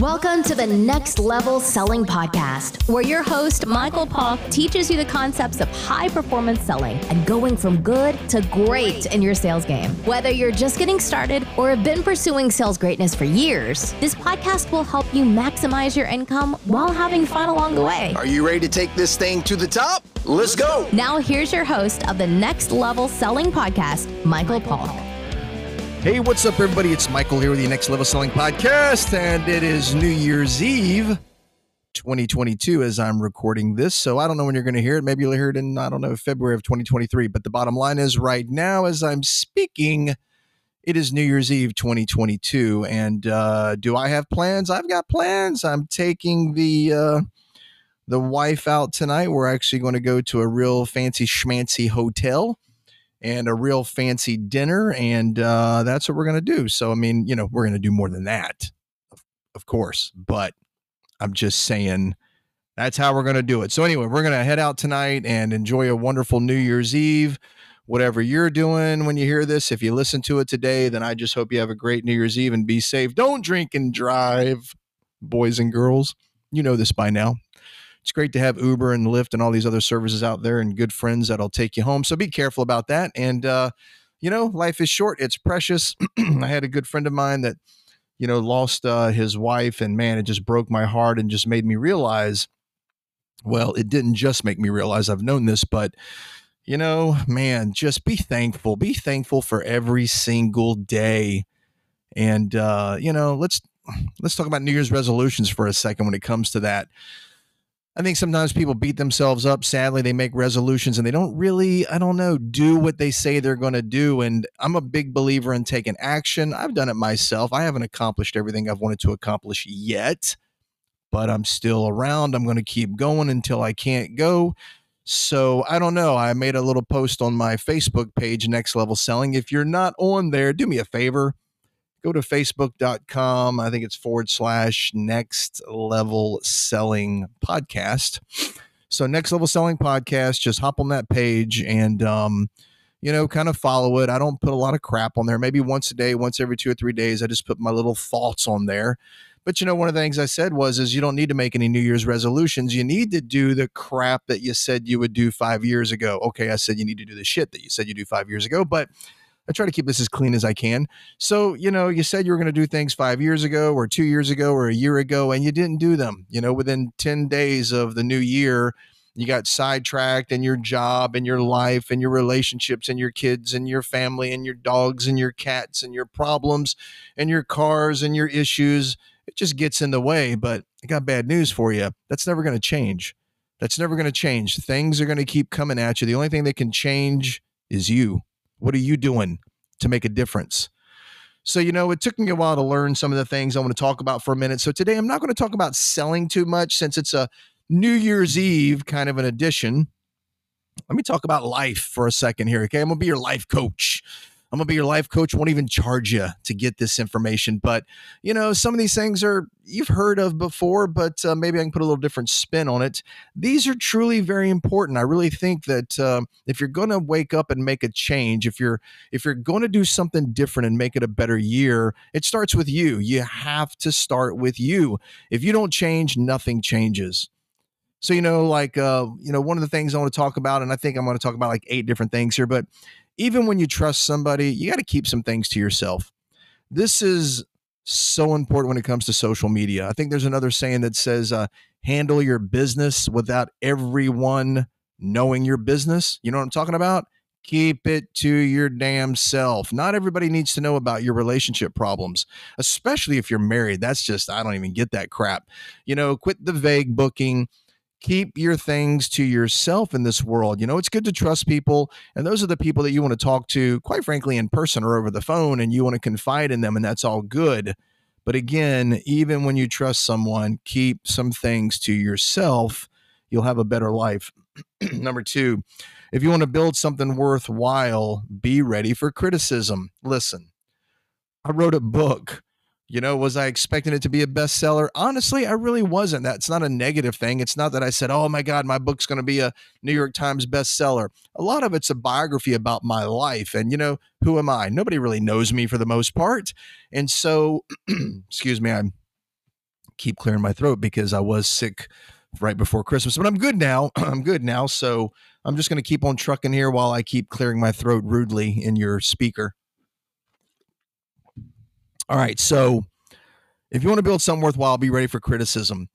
Welcome to the Next Level Selling Podcast, where your host, Michael Polk, teaches you the concepts of high performance selling and going from good to great in your sales game. Whether you're just getting started or have been pursuing sales greatness for years, this podcast will help you maximize your income while having fun along the way. Are you ready to take this thing to the top? Let's go. Now, here's your host of the Next Level Selling Podcast, Michael Polk. Hey, what's up, everybody? It's Michael here with the Next Level Selling Podcast, and it is New Year's Eve 2022 as I'm recording this. So I don't know when you're going to hear it. Maybe you'll hear it in, I don't know, February of 2023. But the bottom line is right now, as I'm speaking, it is New Year's Eve 2022. And uh, do I have plans? I've got plans. I'm taking the. Uh, the wife out tonight. We're actually going to go to a real fancy schmancy hotel and a real fancy dinner. And uh, that's what we're going to do. So, I mean, you know, we're going to do more than that, of, of course. But I'm just saying that's how we're going to do it. So, anyway, we're going to head out tonight and enjoy a wonderful New Year's Eve. Whatever you're doing when you hear this, if you listen to it today, then I just hope you have a great New Year's Eve and be safe. Don't drink and drive, boys and girls. You know this by now it's great to have Uber and Lyft and all these other services out there and good friends that'll take you home. So be careful about that. And, uh, you know, life is short, it's precious. I had a good friend of mine that, you know, lost uh, his wife, and man, it just broke my heart and just made me realize well, it didn't just make me realize I've known this, but you know, man, just be thankful. Be thankful for every single day. And uh, you know, let's let's talk about New Year's resolutions for a second when it comes to that. I think sometimes people beat themselves up. Sadly, they make resolutions and they don't really, I don't know, do what they say they're going to do. And I'm a big believer in taking action. I've done it myself. I haven't accomplished everything I've wanted to accomplish yet, but I'm still around. I'm going to keep going until I can't go. So I don't know. I made a little post on my Facebook page, Next Level Selling. If you're not on there, do me a favor go to facebook.com. I think it's forward slash next level selling podcast. So, next level selling podcast, just hop on that page and, um, you know, kind of follow it. I don't put a lot of crap on there. Maybe once a day, once every two or three days, I just put my little thoughts on there. But you know, one of the things I said was, is you don't need to make any New Year's resolutions. You need to do the crap that you said you would do five years ago. Okay, I said you need to do the shit that you said you do five years ago, but I try to keep this as clean as I can. So, you know, you said you were going to do things five years ago or two years ago or a year ago, and you didn't do them. You know, within 10 days of the new year, you got sidetracked in your job and your life and your relationships and your kids and your family and your dogs and your cats and your problems and your cars and your issues. It just gets in the way. But I got bad news for you. That's never going to change. That's never going to change. Things are going to keep coming at you. The only thing that can change is you. What are you doing to make a difference? So, you know, it took me a while to learn some of the things I want to talk about for a minute. So, today I'm not going to talk about selling too much since it's a New Year's Eve kind of an edition. Let me talk about life for a second here. Okay. I'm going to be your life coach. I'm gonna be your life coach. Won't even charge you to get this information. But you know, some of these things are you've heard of before, but uh, maybe I can put a little different spin on it. These are truly very important. I really think that uh, if you're gonna wake up and make a change, if you're if you're to do something different and make it a better year, it starts with you. You have to start with you. If you don't change, nothing changes. So you know, like uh, you know, one of the things I want to talk about, and I think I'm going to talk about like eight different things here, but even when you trust somebody, you got to keep some things to yourself. This is so important when it comes to social media. I think there's another saying that says, uh, handle your business without everyone knowing your business. You know what I'm talking about? Keep it to your damn self. Not everybody needs to know about your relationship problems, especially if you're married. That's just, I don't even get that crap. You know, quit the vague booking keep your things to yourself in this world. You know, it's good to trust people, and those are the people that you want to talk to, quite frankly, in person or over the phone, and you want to confide in them, and that's all good. But again, even when you trust someone, keep some things to yourself. You'll have a better life. Number two, if you want to build something worthwhile, be ready for criticism. Listen, I wrote a book you know, was I expecting it to be a bestseller? Honestly, I really wasn't. That's not a negative thing. It's not that I said, oh my God, my book's going to be a New York Times bestseller. A lot of it's a biography about my life. And, you know, who am I? Nobody really knows me for the most part. And so, excuse me, I'm keep clearing my throat because I was sick right before Christmas, but I'm good now. I'm good now. So I'm just going to keep on trucking here while I keep clearing my throat rudely in your speaker. All right. So if you want to build something worthwhile, be ready for criticism.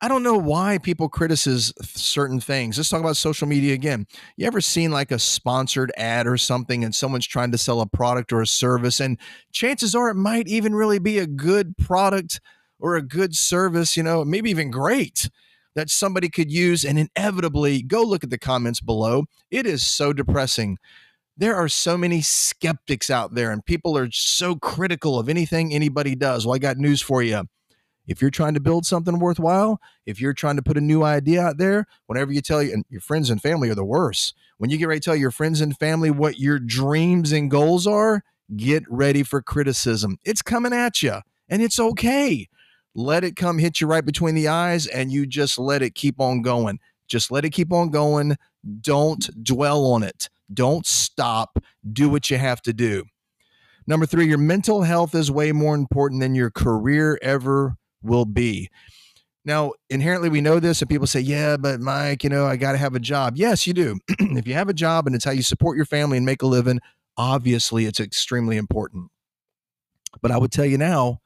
I don't know why people criticize certain things. Let's talk about social media again. You ever seen like a sponsored ad or something and someone's trying to sell a product or a service and chances are it might even really be a good product or a good service, you know, maybe even great that somebody could use and inevitably go look at the comments below. It is so depressing. There are so many skeptics out there and people are so critical of anything anybody does. Well, I got news for you if you're trying to build something worthwhile, if you're trying to put a new idea out there, whenever you tell you, and your friends and family are the worst. When you get ready to tell your friends and family what your dreams and goals are, get ready for criticism. It's coming at you, and it's okay. Let it come hit you right between the eyes, and you just let it keep on going. Just let it keep on going. Don't dwell on it. Don't stop. Do what you have to do. Number three, your mental health is way more important than your career ever will be. Now, inherently, we know this, and people say, Yeah, but Mike, you know, I got to have a job. Yes, you do. if you have a job and it's how you support your family and make a living, obviously it's extremely important. But I would tell you now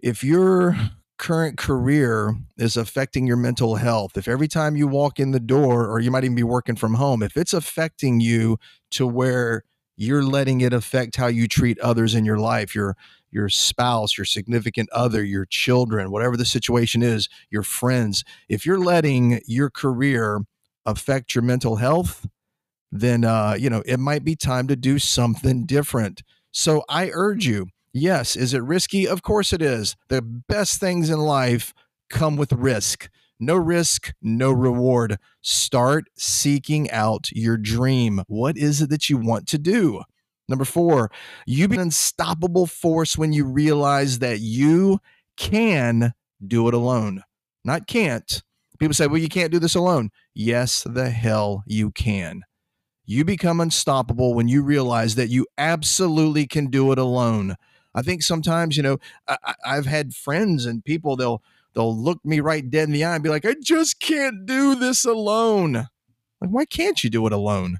if your current career is affecting your mental health, if every time you walk in the door, or you might even be working from home, if it's affecting you to where you're letting it affect how you treat others in your life, your your spouse, your significant other, your children, whatever the situation is, your friends, if you're letting your career affect your mental health, then uh, you know it might be time to do something different. So I urge you. Yes, is it risky? Of course it is. The best things in life come with risk. No risk, no reward. Start seeking out your dream. What is it that you want to do? Number four, you be an unstoppable force when you realize that you can do it alone. Not can't. People say, well, you can't do this alone. Yes, the hell you can. You become unstoppable when you realize that you absolutely can do it alone. I think sometimes, you know, I, have had friends and people, they'll, they'll look me right dead in the eye and be like, I just can't do this alone. Like, why can't you do it alone?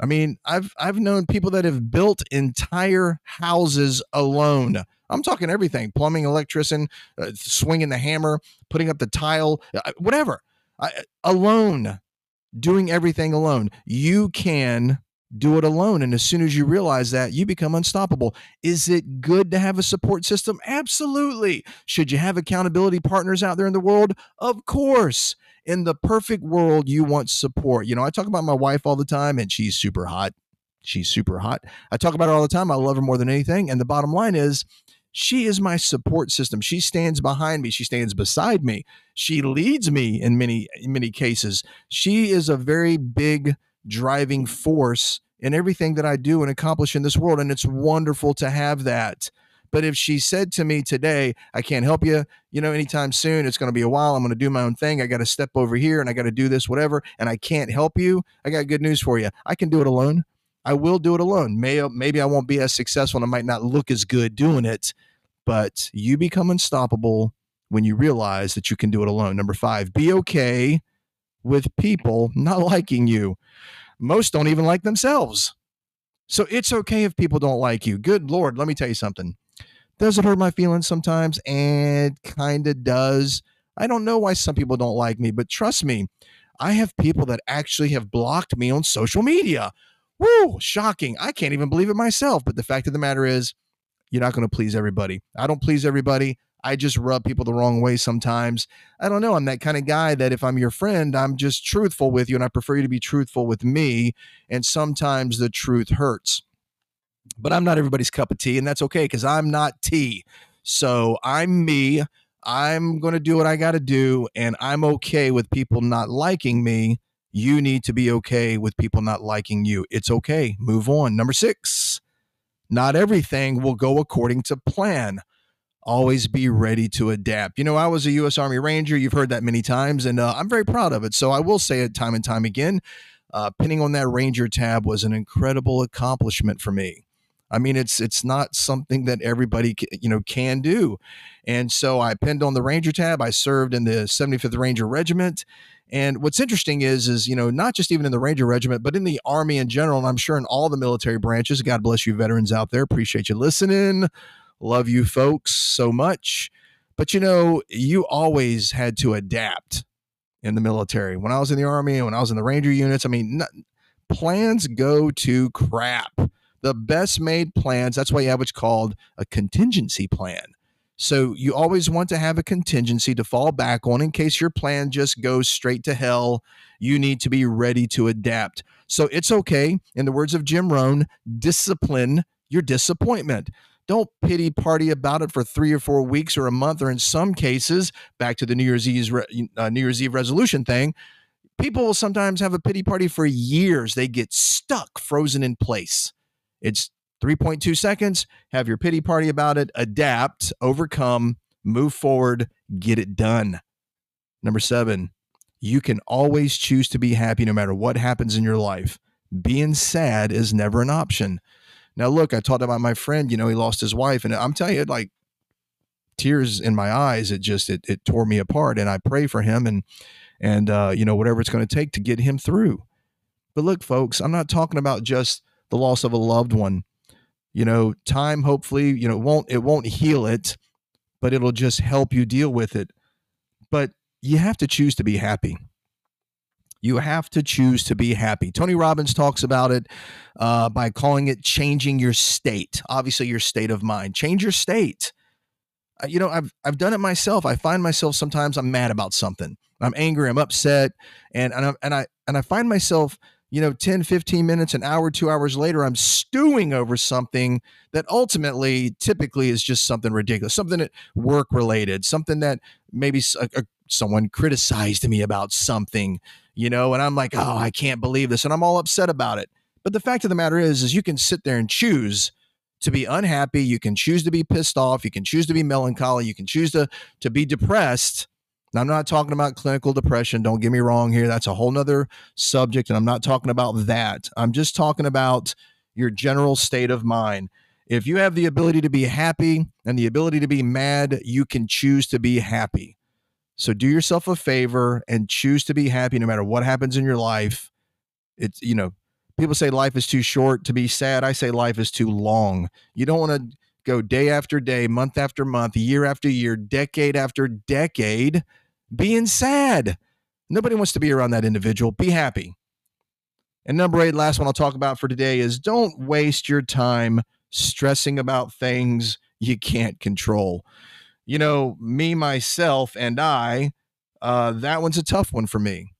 I mean, I've I've known people that have built entire houses alone. I'm talking everything: plumbing, electrician, uh, swinging the hammer, putting up the tile, uh, whatever. I, alone, doing everything alone. You can do it alone. And as soon as you realize that, you become unstoppable. Is it good to have a support system? Absolutely. Should you have accountability partners out there in the world? Of course in the perfect world, you want support. You know, I talk about my wife all the time, and she's super hot. She's super hot. I talk about her all the time. I love her more than anything. And the bottom line is, she is my support system. She stands behind me. She stands beside me. She leads me in many, in many cases. She is a very big driving force in everything that I do and accomplish in this world. And it's wonderful to have that. But if she said to me today, I can't help you, you know, anytime soon, it's going to be a while. I'm going to do my own thing. I got to step over here and I got to do this, whatever, and I can't help you. I got good news for you. I can do it alone. I will do it alone. May, maybe I won't be as successful and I might not look as good doing it, but you become unstoppable when you realize that you can do it alone. Number five, be okay with people not liking you. Most don't even like themselves. So it's okay if people don't like you. Good Lord, let me tell you something. Does it hurt my feelings sometimes? And kind of does. I don't know why some people don't like me, but trust me, I have people that actually have blocked me on social media. Woo, shocking. I can't even believe it myself. But the fact of the matter is, you're not going to please everybody. I don't please everybody. I just rub people the wrong way sometimes. I don't know. I'm that kind of guy that if I'm your friend, I'm just truthful with you and I prefer you to be truthful with me. And sometimes the truth hurts but I'm not everybody's cup of tea, and that's okay because I'm not tea. So I'm me. I'm going to do what I got to do, and I'm okay with people not liking me. You need to be okay with people not liking you. It's okay. Move on. Number six, not everything will go according to plan. Always be ready to adapt. You know, I was a U.S. Army Ranger. You've heard that many times, and uh, I'm very proud of it. So I will say it time and time again. Uh, pinning on that Ranger tab was an incredible accomplishment for me. I mean, it's it's not something that everybody you know can do. And so I pinned on the Ranger tab. I served in the 75th Ranger Regiment. And what's interesting is, is you know, not just even in the Ranger Regiment, but in the Army in general, and I'm sure in all the military branches. God bless you, veterans out there. Appreciate you listening. Love you, folks, so much. But you know, you always had to adapt in the military. When I was in the Army and when I was in the Ranger units, I mean, plans go to crap. The best made plans, that's why you have what's called a contingency plan. So you always want to have a contingency to fall back on in case your plan just goes straight to hell. You need to be ready to adapt. So it's okay, in the words of Jim Rohn, discipline your disappointment. Don't pity party about it for three or four weeks or a month, or in some cases, back to the New Year's Eve uh, New Year's Eve resolution thing. People will sometimes have a pity party for years. They get stuck, frozen in place. It's 3.2 seconds. Have your pity party about it. Adapt, overcome, move forward, get it done. Number seven, you can always choose to be happy no matter what happens in your life. Being sad is never an option. Now, look, I talked about my friend, you know, he lost his wife, and I'm telling you, like tears in my eyes, it just it, it tore me apart. And I pray for him and and uh, you know, whatever it's going to take to get him through. But look, folks, I'm not talking about just the loss of a loved one. You know, time hopefully, you know, won't it won't heal it, but it'll just help you deal with it. But you have to choose to be happy. You have to choose to be happy. Tony Robbins talks about it uh, by calling it changing your state. Obviously, your state of mind. Change your state. Uh, you know, I've I've done it myself. I find myself sometimes I'm mad about something. I'm angry. I'm upset, and and I, and I and I find myself you know 10 15 minutes an hour two hours later i'm stewing over something that ultimately typically is just something ridiculous something that work related something that maybe a, a, someone criticized me about something you know, and I'm like, oh, I can't believe this, and I'm all upset about it. But the fact of the matter is, is you can sit there and choose to be unhappy. You can choose to be pissed off. You can choose to be melancholy. You can choose to to be depressed. Now, I'm not talking about clinical depression. Don't get me wrong here. That's a whole nother subject, and I'm not talking about that. I'm just talking about your general state of mind. If you have the ability to be happy and the ability to be mad, you can choose to be happy. So do yourself a favor and choose to be happy no matter what happens in your life. It's, you know, people say life is too short to be sad. I say life is too long. You don't want to go day after day, month after month, year after year, decade after decade being sad. Nobody wants to be around that individual. Be happy. And number eight, last one I'll talk about for today is don't waste your time stressing about things you can't control you know, me, myself, and I, uh, that one's a tough one for me.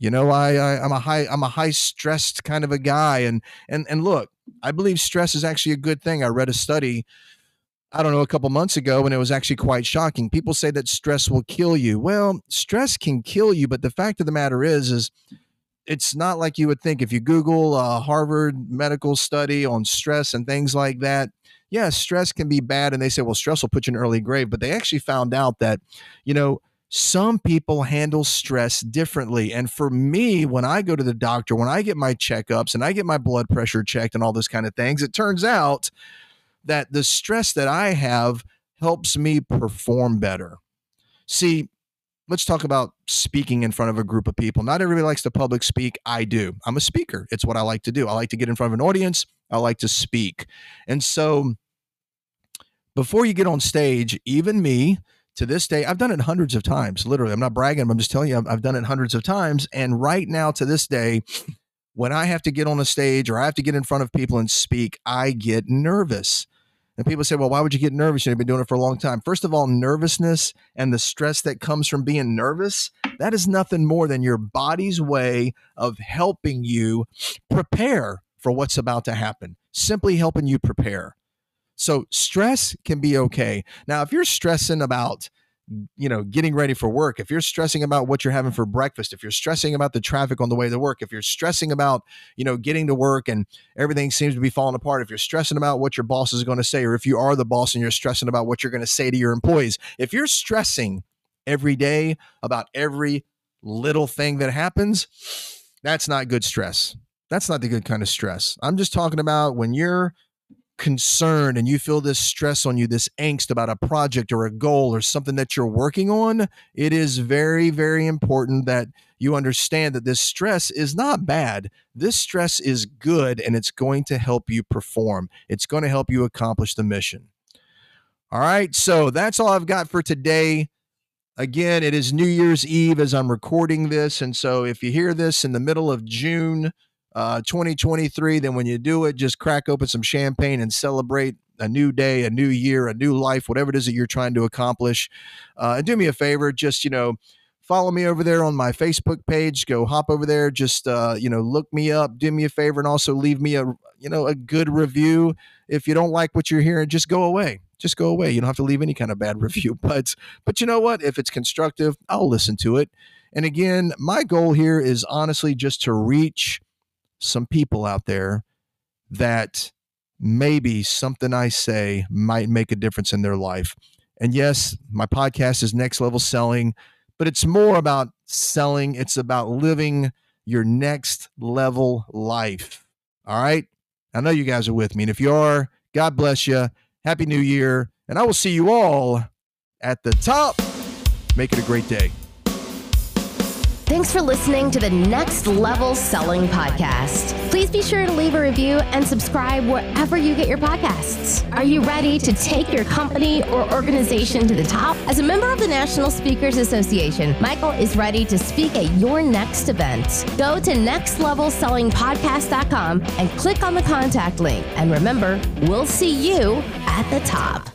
You know, I, I I'm a high I'm a high stressed kind of a guy, and and and look, I believe stress is actually a good thing. I read a study, I don't know, a couple months ago, and it was actually quite shocking. People say that stress will kill you. Well, stress can kill you, but the fact of the matter is, is it's not like you would think. If you Google a Harvard medical study on stress and things like that, yeah, stress can be bad. And they say, well, stress will put you in early grave. But they actually found out that, you know, some people handle stress differently. And for me, when I go to the doctor, when I get my checkups and I get my blood pressure checked and all those kind of things, it turns out that the stress that I have helps me perform better. See, let's talk about speaking in front of a group of people. Not everybody likes to public speak. I do. I'm a speaker. It's what I like to do. I like to get in front of an audience. I like to speak. And so before you get on stage, even me, to this day, I've done it hundreds of times. Literally, I'm not bragging. I'm just telling you, I've, I've done it hundreds of times. And right now, to this day, when I have to get on a stage or I have to get in front of people and speak, I get nervous. And people say, well, why would you get nervous? You've been doing it for a long time. First of all, nervousness and the stress that comes from being nervous, that is nothing more than your body's way of helping you prepare for what's about to happen, simply helping you prepare. So stress can be okay. Now, if you're stressing about, you know, getting ready for work, if you're stressing about what you're having for breakfast, if you're stressing about the traffic on the way to work, if you're stressing about, you know, getting to work and everything seems to be falling apart, if you're stressing about what your boss is going to say, or if you are the boss and you're stressing about what you're going to say to your employees, if you're stressing every day about every little thing that happens, that's not good stress. That's not the good kind of stress. I'm just talking about when you're concern and you feel this stress on you, this angst about a project or a goal or something that you're working on, it is very, very important that you understand that this stress is not bad. This stress is good and it's going to help you perform, it's going to help you accomplish the mission. All right, so that's all I've got for today. Again, it is New Year's Eve as I'm recording this. And so if you hear this in the middle of June, uh, 2023, then when you do it, just crack open some champagne and celebrate a new day, a new year, a new life, whatever it is that you're trying to accomplish. Uh, and do me a favor, just, you know, follow me over there on my Facebook page. Go hop over there, just, uh, you know, look me up, do me a favor, and also leave me a, you know, a good review. If you don't like what you're hearing, just go away. Just go away. You don't have to leave any kind of bad review. But, but you know what? If it's constructive, I'll listen to it. And again, my goal here is honestly just to reach some people out there that maybe something I say might make a difference in their life. And yes, my podcast is Next Level Selling, but it's more about selling, it's about living your next level life. All right. I know you guys are with me. And if you are, God bless you. Happy New Year. And I will see you all at the top. Make it a great day. Thanks for listening to the Next Level Selling Podcast. Please be sure to leave a review and subscribe wherever you get your podcasts. Are you ready to take your company or organization to the top? As a member of the National Speakers Association, Michael is ready to speak at your next event. Go to nextlevelsellingpodcast.com and click on the contact link. And remember, we'll see you at the top.